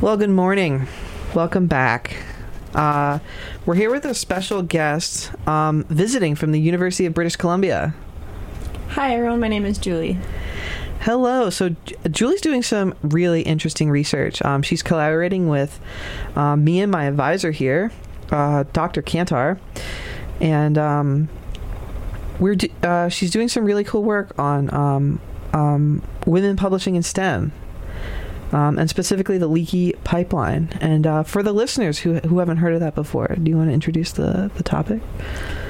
Well, good morning. Welcome back. Uh, we're here with a special guest um, visiting from the University of British Columbia. Hi, everyone. My name is Julie. Hello. So, J- Julie's doing some really interesting research. Um, she's collaborating with um, me and my advisor here, uh, Dr. Kantar, and um, we're d- uh, she's doing some really cool work on um, um, women publishing in STEM. Um, and specifically the leaky pipeline. And uh, for the listeners who, who haven't heard of that before, do you want to introduce the, the topic?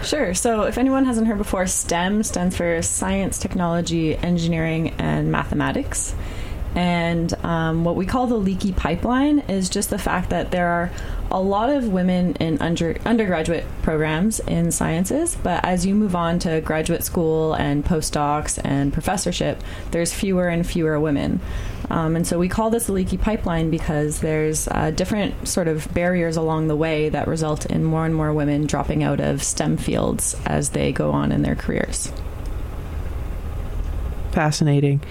Sure. So, if anyone hasn't heard before, STEM stands for Science, Technology, Engineering, and Mathematics. And um, what we call the leaky pipeline is just the fact that there are a lot of women in under, undergraduate programs in sciences, but as you move on to graduate school and postdocs and professorship, there's fewer and fewer women. Um, and so we call this a leaky pipeline because there's uh, different sort of barriers along the way that result in more and more women dropping out of STEM fields as they go on in their careers. Fascinating.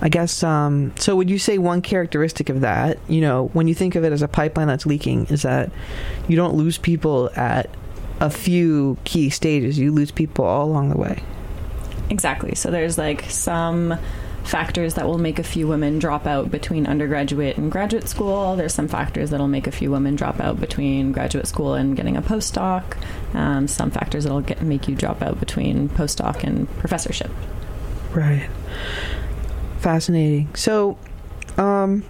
I guess, um, so would you say one characteristic of that, you know, when you think of it as a pipeline that's leaking, is that you don't lose people at a few key stages, you lose people all along the way? Exactly. So there's like some factors that will make a few women drop out between undergraduate and graduate school. There's some factors that'll make a few women drop out between graduate school and getting a postdoc. Um, some factors that'll get, make you drop out between postdoc and professorship. Right. Fascinating. So, um,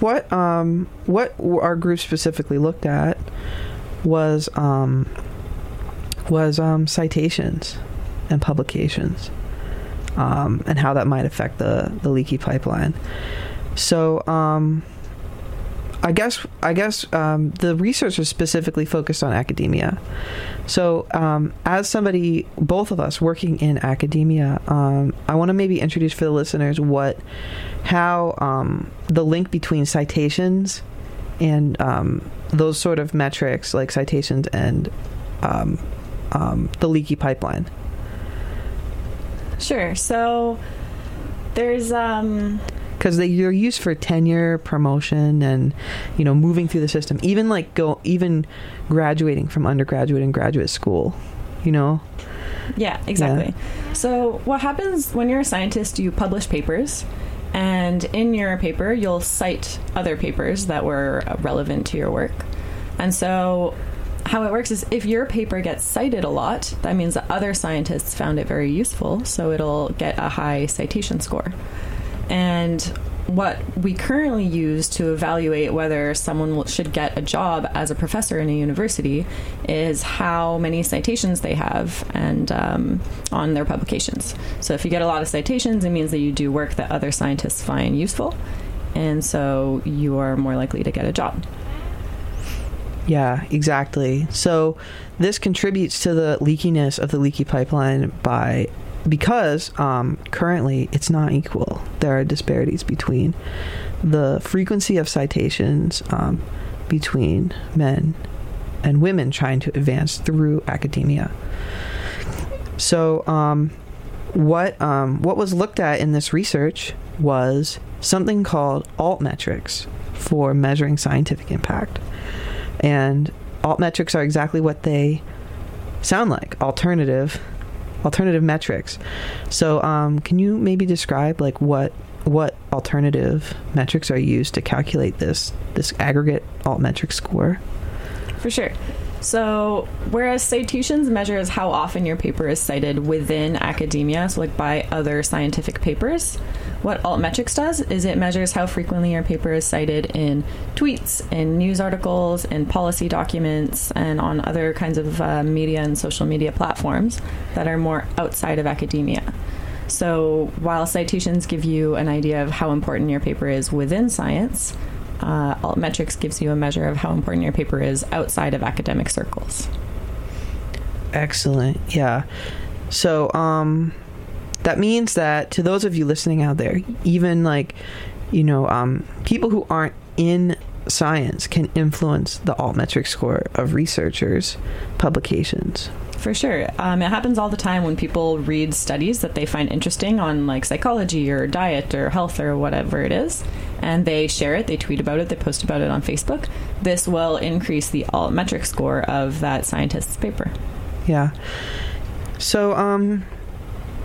what um, what our group specifically looked at was um, was um, citations and publications, um, and how that might affect the the leaky pipeline. So, um, I guess I guess um, the research is specifically focused on academia. So, um, as somebody, both of us working in academia, um, I want to maybe introduce for the listeners what, how um, the link between citations and um, those sort of metrics, like citations and um, the leaky pipeline. Sure. So there's um because they are used for tenure, promotion, and you know moving through the system. Even like go, even graduating from undergraduate and graduate school. You know. Yeah, exactly. Yeah. So what happens when you're a scientist? You publish papers, and in your paper, you'll cite other papers that were relevant to your work. And so how it works is if your paper gets cited a lot, that means that other scientists found it very useful, so it'll get a high citation score. And what we currently use to evaluate whether someone should get a job as a professor in a university is how many citations they have and um, on their publications. So if you get a lot of citations, it means that you do work that other scientists find useful, and so you are more likely to get a job. Yeah, exactly. So this contributes to the leakiness of the leaky pipeline by because um, currently it's not equal. There are disparities between the frequency of citations um, between men and women trying to advance through academia. So, um, what um, what was looked at in this research was something called altmetrics for measuring scientific impact, and altmetrics are exactly what they sound like: alternative alternative metrics. So, um, can you maybe describe like what what alternative metrics are used to calculate this this aggregate altmetric score? For sure. So, whereas citations measures how often your paper is cited within academia, so like by other scientific papers, what altmetrics does is it measures how frequently your paper is cited in tweets, in news articles, in policy documents, and on other kinds of uh, media and social media platforms that are more outside of academia. So, while citations give you an idea of how important your paper is within science, uh, altmetrics gives you a measure of how important your paper is outside of academic circles. Excellent. Yeah. So, um, that means that to those of you listening out there, even like, you know, um, people who aren't in science can influence the altmetric score of researchers' publications. for sure. Um, it happens all the time when people read studies that they find interesting on like psychology or diet or health or whatever it is, and they share it, they tweet about it, they post about it on Facebook. This will increase the altmetric score of that scientist's paper. Yeah. So, um,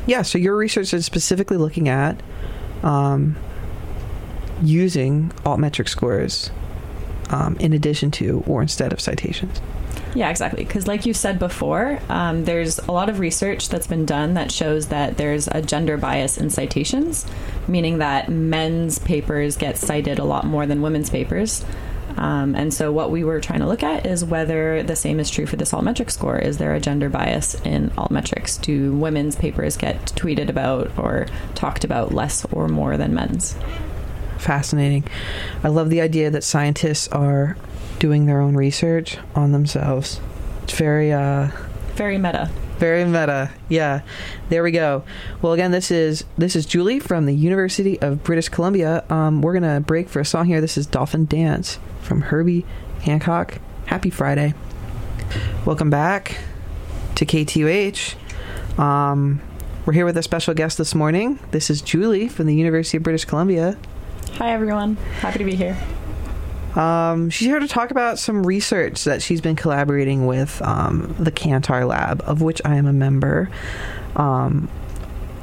yeah, so your research is specifically looking at um, using altmetric scores um, in addition to or instead of citations. Yeah, exactly. Because, like you said before, um, there's a lot of research that's been done that shows that there's a gender bias in citations, meaning that men's papers get cited a lot more than women's papers. Um, and so, what we were trying to look at is whether the same is true for this altmetric score. Is there a gender bias in altmetrics? Do women's papers get tweeted about or talked about less or more than men's? Fascinating. I love the idea that scientists are doing their own research on themselves. It's very, uh, very meta. Very meta. Yeah. There we go. Well, again, this is this is Julie from the University of British Columbia. Um, we're gonna break for a song here. This is Dolphin Dance from Herbie Hancock. Happy Friday. Welcome back to KTUH. Um, we're here with a special guest this morning. This is Julie from the University of British Columbia. Hi, everyone. Happy to be here. Um, she's here to talk about some research that she's been collaborating with um, the Kantar Lab, of which I am a member, um,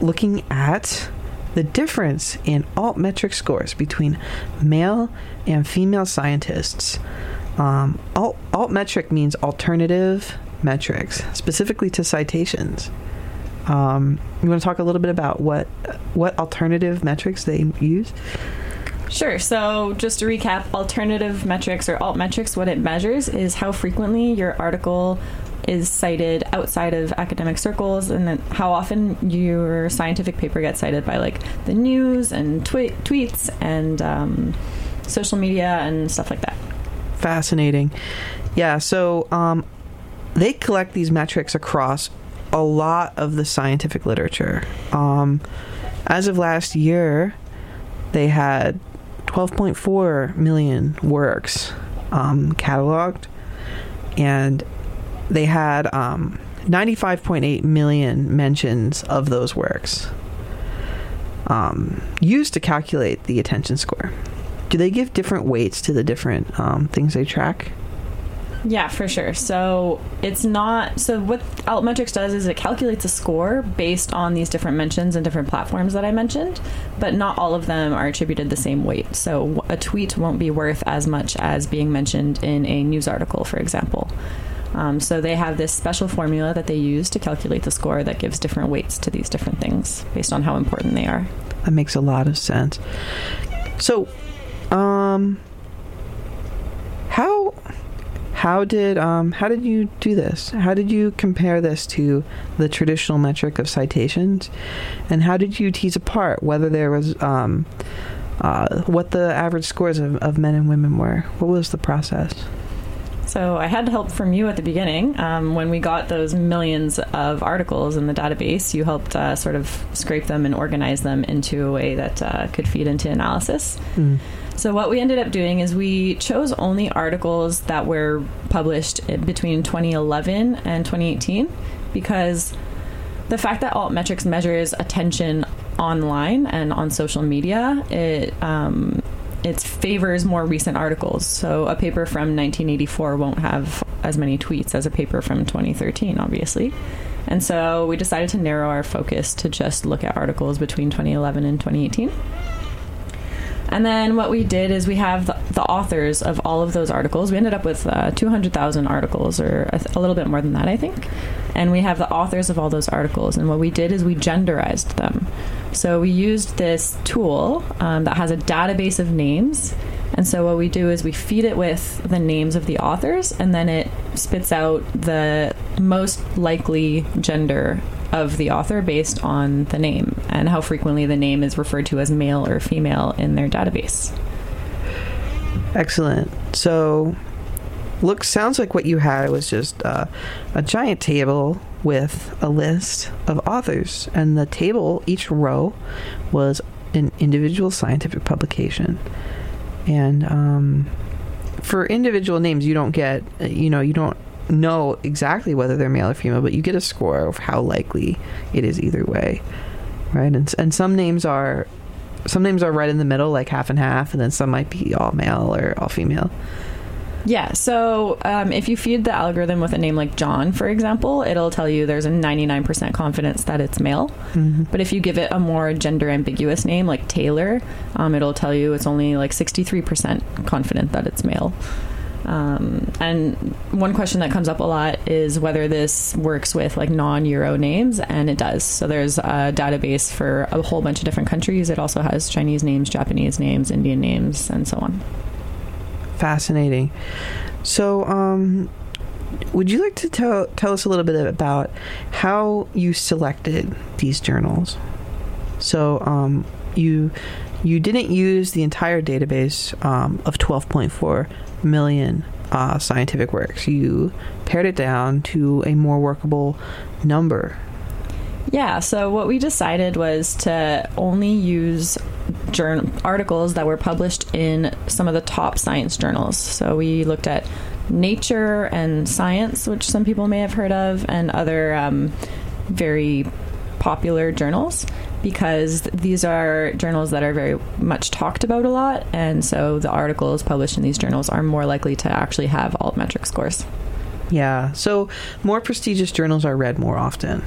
looking at the difference in altmetric scores between male and female scientists. Um, alt, altmetric means alternative metrics, specifically to citations. Um, you want to talk a little bit about what what alternative metrics they use? Sure. So, just to recap, alternative metrics or alt metrics, what it measures is how frequently your article is cited outside of academic circles and how often your scientific paper gets cited by like the news and twi- tweets and um, social media and stuff like that. Fascinating. Yeah. So, um, they collect these metrics across a lot of the scientific literature. Um, as of last year, they had 12.4 million works um, cataloged, and they had um, 95.8 million mentions of those works um, used to calculate the attention score. Do they give different weights to the different um, things they track? Yeah, for sure. So it's not. So what Altmetrics does is it calculates a score based on these different mentions and different platforms that I mentioned, but not all of them are attributed the same weight. So a tweet won't be worth as much as being mentioned in a news article, for example. Um, so they have this special formula that they use to calculate the score that gives different weights to these different things based on how important they are. That makes a lot of sense. So, um, how how did um, how did you do this? How did you compare this to the traditional metric of citations, and how did you tease apart whether there was um, uh, what the average scores of, of men and women were? What was the process? So I had help from you at the beginning. Um, when we got those millions of articles in the database, you helped uh, sort of scrape them and organize them into a way that uh, could feed into analysis. Mm. So what we ended up doing is we chose only articles that were published between 2011 and 2018 because the fact that altmetrics measures attention online and on social media, it um, it favors more recent articles. So a paper from 1984 won't have as many tweets as a paper from 2013, obviously. And so we decided to narrow our focus to just look at articles between 2011 and 2018. And then what we did is we have the, the authors of all of those articles. We ended up with uh, 200,000 articles, or a, a, little bit more than that, I think. And we have the authors of all those articles. And what we did is we genderized them. So we used this tool um, that has a database of names. And so what we do is we feed it with the names of the authors, and then it spits out the most likely gender of the author based on the name and how frequently the name is referred to as male or female in their database. Excellent. So, look, sounds like what you had was just uh, a giant table with a list of authors, and the table, each row, was an individual scientific publication. And um, for individual names, you don't get, you know, you don't know exactly whether they're male or female, but you get a score of how likely it is either way, right? And and some names are some names are right in the middle, like half and half, and then some might be all male or all female. Yeah, so um, if you feed the algorithm with a name like John, for example, it'll tell you there's a 99% confidence that it's male. Mm-hmm. But if you give it a more gender ambiguous name like Taylor, um, it'll tell you it's only like 63% confident that it's male. Um, and one question that comes up a lot is whether this works with like non-Euro names, and it does. So there's a database for a whole bunch of different countries. It also has Chinese names, Japanese names, Indian names, and so on. Fascinating. So, um, would you like to tell tell us a little bit about how you selected these journals? So, um, you you didn't use the entire database um, of 12.4 million uh, scientific works. You pared it down to a more workable number. Yeah, so what we decided was to only use journal articles that were published in some of the top science journals. So we looked at Nature and Science, which some people may have heard of, and other um, very popular journals because these are journals that are very much talked about a lot, and so the articles published in these journals are more likely to actually have altmetric scores. Yeah, so more prestigious journals are read more often.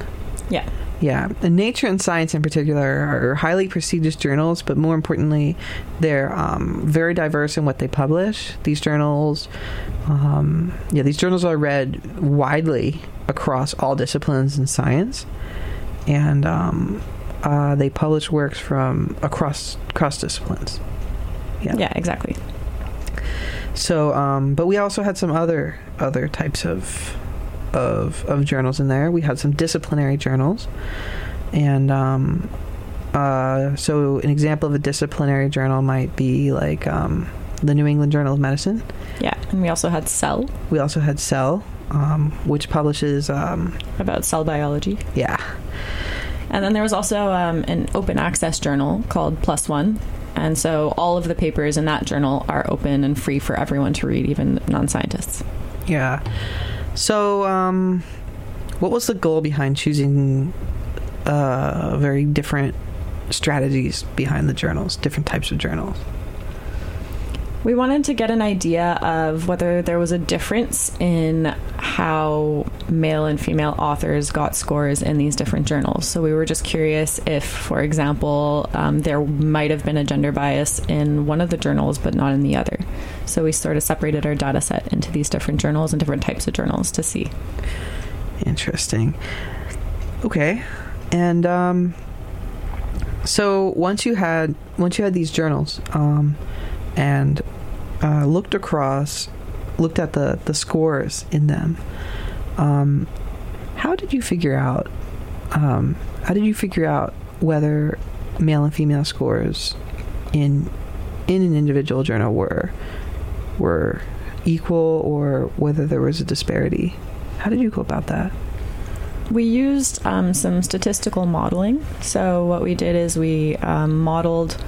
Yeah. Yeah, and Nature and Science in particular are highly prestigious journals, but more importantly, they're um, very diverse in what they publish. These journals, um, yeah, these journals are read widely across all disciplines in science, and um, uh, they publish works from across cross disciplines. Yeah, yeah, exactly. So, um, but we also had some other other types of of of journals in there. We had some disciplinary journals, and um, uh, so an example of a disciplinary journal might be like um, the New England Journal of Medicine. Yeah, and we also had Cell. We also had Cell, um, which publishes um, about cell biology. Yeah. And then there was also um, an open access journal called PLOS ONE. And so all of the papers in that journal are open and free for everyone to read, even non scientists. Yeah. So, um, what was the goal behind choosing uh, very different strategies behind the journals, different types of journals? We wanted to get an idea of whether there was a difference in how male and female authors got scores in these different journals. So we were just curious if, for example, um, there might have been a gender bias in one of the journals but not in the other. So we sort of separated our data set into these different journals and different types of journals to see. Interesting. Okay. And um, so once you had once you had these journals, um, and uh, looked across, looked at the, the scores in them. Um, how did you figure out? Um, how did you figure out whether male and female scores in in an individual journal were were equal or whether there was a disparity? How did you go about that? We used um, some statistical modeling. So what we did is we um, modeled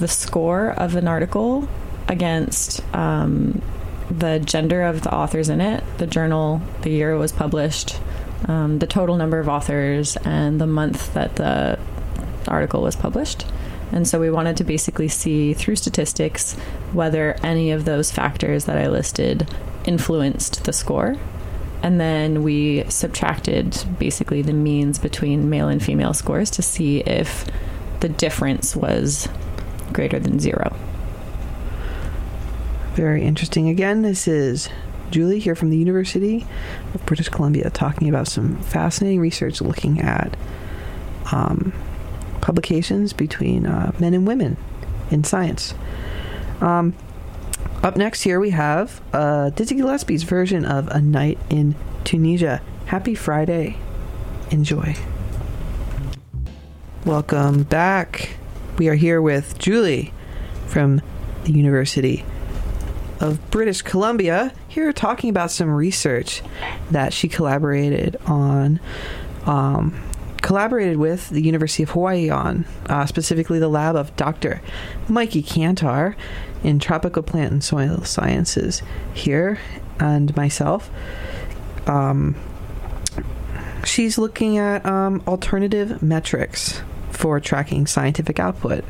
the score of an article against um, the gender of the authors in it, the journal, the year it was published, um, the total number of authors, and the month that the article was published. And so we wanted to basically see through statistics whether any of those factors that I listed influenced the score. And then we subtracted basically the means between male and female scores to see if the difference was greater than zero. Very interesting. Again, this is Julie here from the University of British Columbia talking about some fascinating research looking at um, publications between uh, men and women in science. Um, up next here we have uh, Dizzy Gillespie's version of A Night in Tunisia. Happy Friday. Enjoy. Welcome back. We are here with Julie from the University of British Columbia here talking about some research that she collaborated on um, collaborated with the University of Hawaii on, uh, specifically the lab of Dr. Mikey Kantar in tropical plant and soil sciences here, and myself. Um, she's looking at um, alternative metrics for tracking scientific output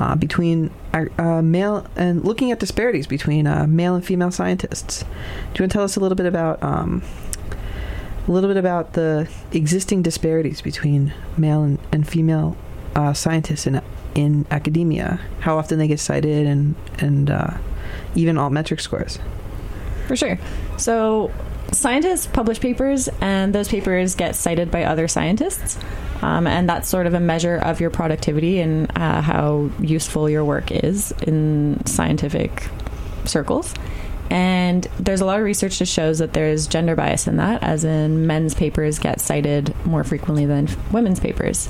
uh, between uh, uh, male and looking at disparities between uh, male and female scientists. Do you want to tell us a little bit about um, a little bit about the existing disparities between male and, and female uh, scientists in in academia? How often they get cited and and uh, even altmetric scores? For sure. So scientists publish papers, and those papers get cited by other scientists. Um, and that's sort of a measure of your productivity and uh, how useful your work is in scientific circles. And there's a lot of research that shows that there's gender bias in that, as in men's papers get cited more frequently than women's papers.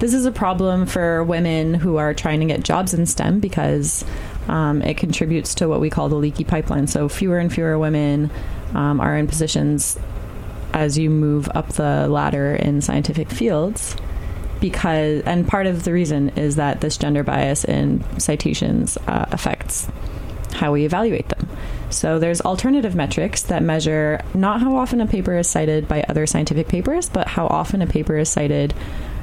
This is a problem for women who are trying to get jobs in STEM because um, it contributes to what we call the leaky pipeline. So fewer and fewer women um, are in positions as you move up the ladder in scientific fields because and part of the reason is that this gender bias in citations uh, affects how we evaluate them. So there's alternative metrics that measure not how often a paper is cited by other scientific papers but how often a paper is cited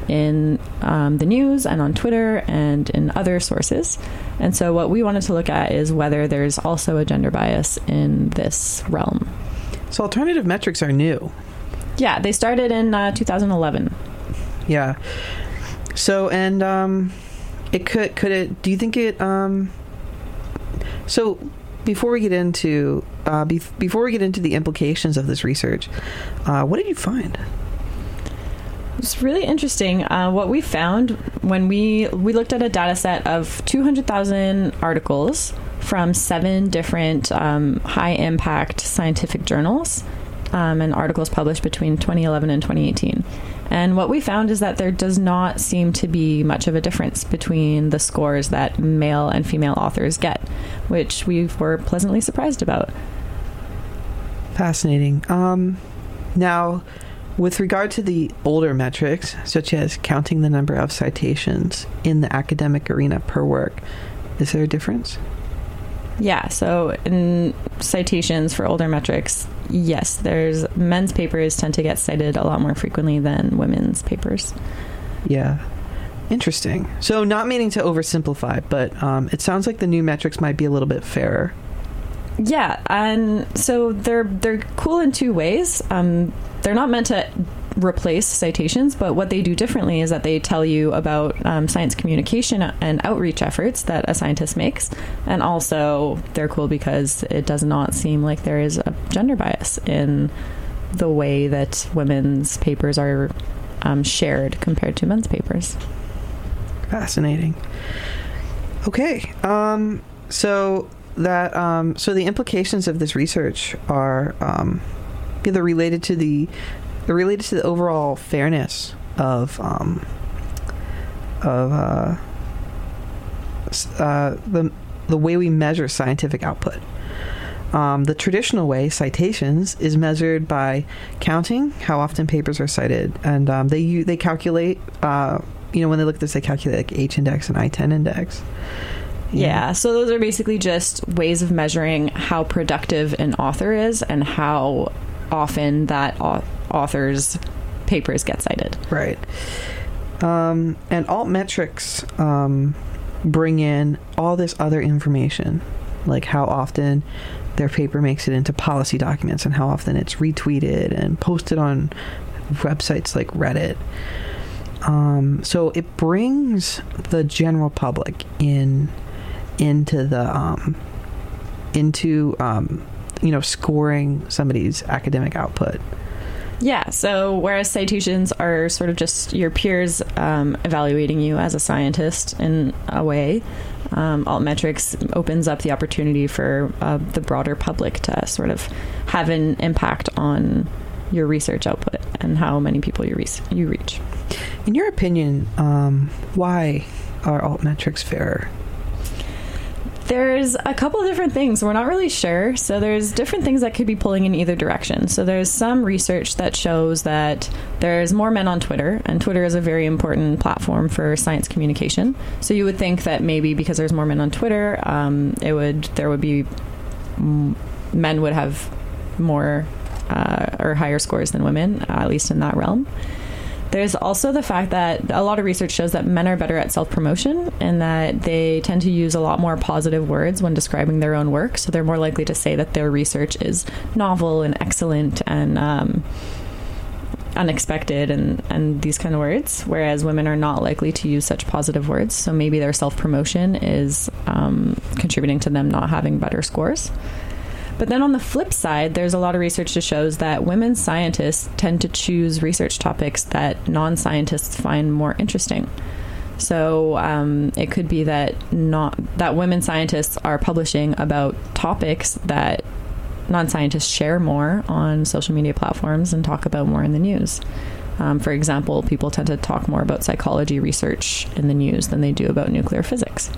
in um, the news and on twitter and in other sources and so what we wanted to look at is whether there's also a gender bias in this realm so alternative metrics are new. Yeah, they started in uh, 2011. Yeah. So and um, it could could it? Do you think it? Um, so before we get into uh, be- before we get into the implications of this research, uh, what did you find? It's really interesting. Uh, what we found when we we looked at a data set of 200,000 articles from seven different um, high impact scientific journals um, and articles published between 2011 and 2018. And what we found is that there does not seem to be much of a difference between the scores that male and female authors get, which we were pleasantly surprised about. Fascinating. Um, now, with regard to the older metrics, such as counting the number of citations in the academic arena per work, is there a difference? Yeah, so in citations for older metrics, yes, there's men's papers tend to get cited a lot more frequently than women's papers. Yeah. Interesting. So, not meaning to oversimplify, but um, it sounds like the new metrics might be a little bit fairer. Yeah, and so they're they're cool in two ways. Um, they're not meant to replace citations, but what they do differently is that they tell you about um, science communication and outreach efforts that a scientist makes. And also, they're cool because it does not seem like there is a gender bias in the way that women's papers are um, shared compared to men's papers. Fascinating. Okay. Um, so that um, so the implications of this research are um, either related to the related to the overall fairness of um, of uh, uh, the the way we measure scientific output. Um, the traditional way, citations, is measured by counting how often papers are cited, and um, they they calculate. Uh, you know, when they look at this, they calculate like H index and I10 index. Yeah. so those are basically just ways of measuring how productive an author is and how often that author's papers get cited. Right. Um, and altmetrics um, bring in all this other information, like how often their paper makes it into policy documents and how often it's retweeted and posted on websites like Reddit. Um, so it brings the general public in into the um, into um, you know scoring somebody's academic output. Yeah. So whereas citations are sort of just your peers um, evaluating you as a scientist in a way, um, altmetrics opens up the opportunity for uh, the broader public to sort of have an impact on your research output and how many people you, re- you reach. In your opinion, um, why are altmetrics fairer? There's a couple of different things. We're not really sure. So there's different things that could be pulling in either direction. So there's some research that shows that there's more men on Twitter, and Twitter is a very important platform for science communication. So you would think that maybe because there's more men on Twitter, um, it would there would be men would have more uh, or higher scores than women, at least in that realm. There's also the fact that a lot of research shows that men are better at self promotion and that they tend to use a lot more positive words when describing their own work. So they're more likely to say that their research is novel and excellent and um, unexpected and, and these kind of words, whereas women are not likely to use such positive words. So maybe their self promotion is um, contributing to them not having better scores. But then on the flip side, there's a lot of research that shows that women scientists tend to choose research topics that non scientists find more interesting. So um, it could be that not that women scientists are publishing about topics that non-scientists share more on social media platforms and talk about more in the news. Um, for example, people tend to talk more about psychology research in the news than they do about nuclear physics.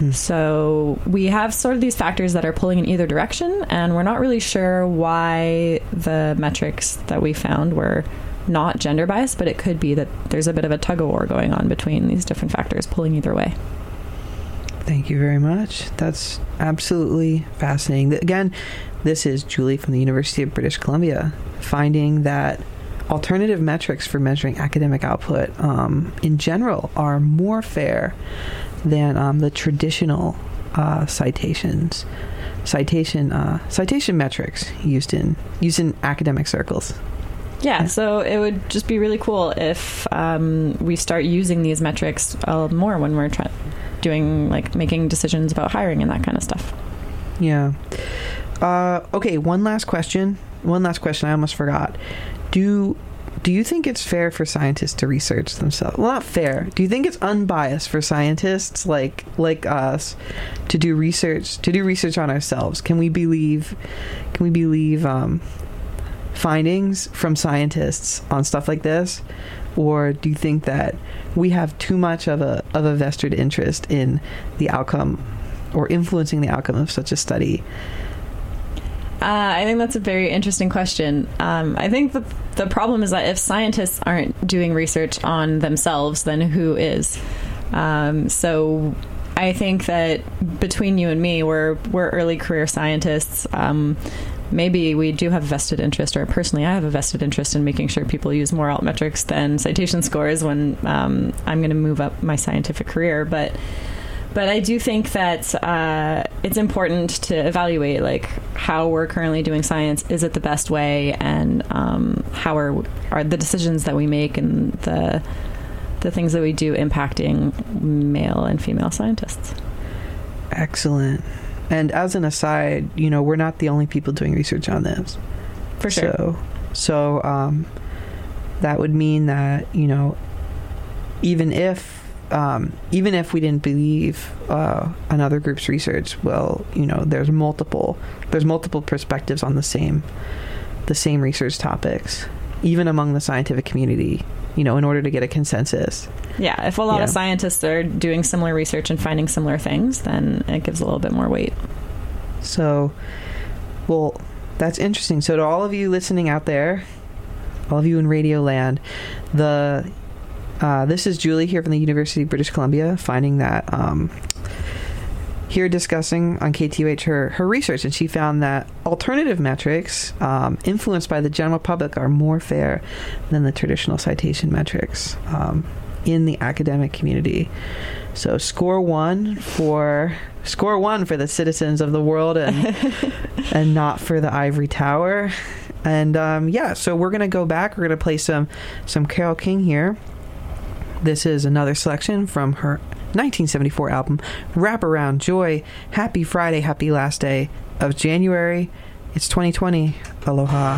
So we have sort of these factors that are pulling in either direction, and we're not really sure why the metrics that we found were not gender biased, but it could be that there's a bit of a tug of war going on between these different factors pulling either way. Thank you very much. That's absolutely fascinating. Again, this is Julie from the University of British Columbia, finding that alternative metrics for measuring academic output um, in general are more fair than um, the traditional uh, citations, citation uh, citation metrics used in used in academic circles. Yeah, so it would just be really cool if um, we start using these metrics uh, more when we're try- doing like making decisions about hiring and that kind of stuff. Yeah. Uh, okay, one last question. One last question. I almost forgot. Do do you think it's fair for scientists to research themselves? Well, not fair. Do you think it's unbiased for scientists like like us to do research to do research on ourselves? Can we believe can we believe um, findings from scientists on stuff like this, or do you think that we have too much of a of a vested interest in the outcome or influencing the outcome of such a study? Uh, I think that's a very interesting question. Um, I think the the problem is that if scientists aren't doing research on themselves, then who is? Um, so I think that between you and me, we're we're early career scientists. Um, maybe we do have a vested interest, or personally, I have a vested interest in making sure people use more altmetrics than citation scores when um, I'm going to move up my scientific career. But but I do think that uh, it's important to evaluate like how we're currently doing science. Is it the best way, and um, how are are the decisions that we make and the the things that we do impacting male and female scientists? Excellent. And as an aside, you know, we're not the only people doing research on this. For sure. So, so um, that would mean that you know, even if um, even if we didn't believe uh, another group's research, well, you know, there's multiple there's multiple perspectives on the same the same research topics, even among the scientific community. You know, in order to get a consensus. Yeah, if a lot yeah. of scientists are doing similar research and finding similar things, then it gives a little bit more weight. So, well, that's interesting. So, to all of you listening out there, all of you in Radio Land, the uh, this is Julie here from the University of British Columbia, finding that um, here discussing on KTUH her, her research, and she found that alternative metrics um, influenced by the general public are more fair than the traditional citation metrics um, in the academic community. So score one for score one for the citizens of the world, and and not for the ivory tower. And um, yeah, so we're gonna go back. We're gonna play some some Carole King here. This is another selection from her 1974 album, Wrap Around Joy. Happy Friday, happy last day of January. It's 2020. Aloha.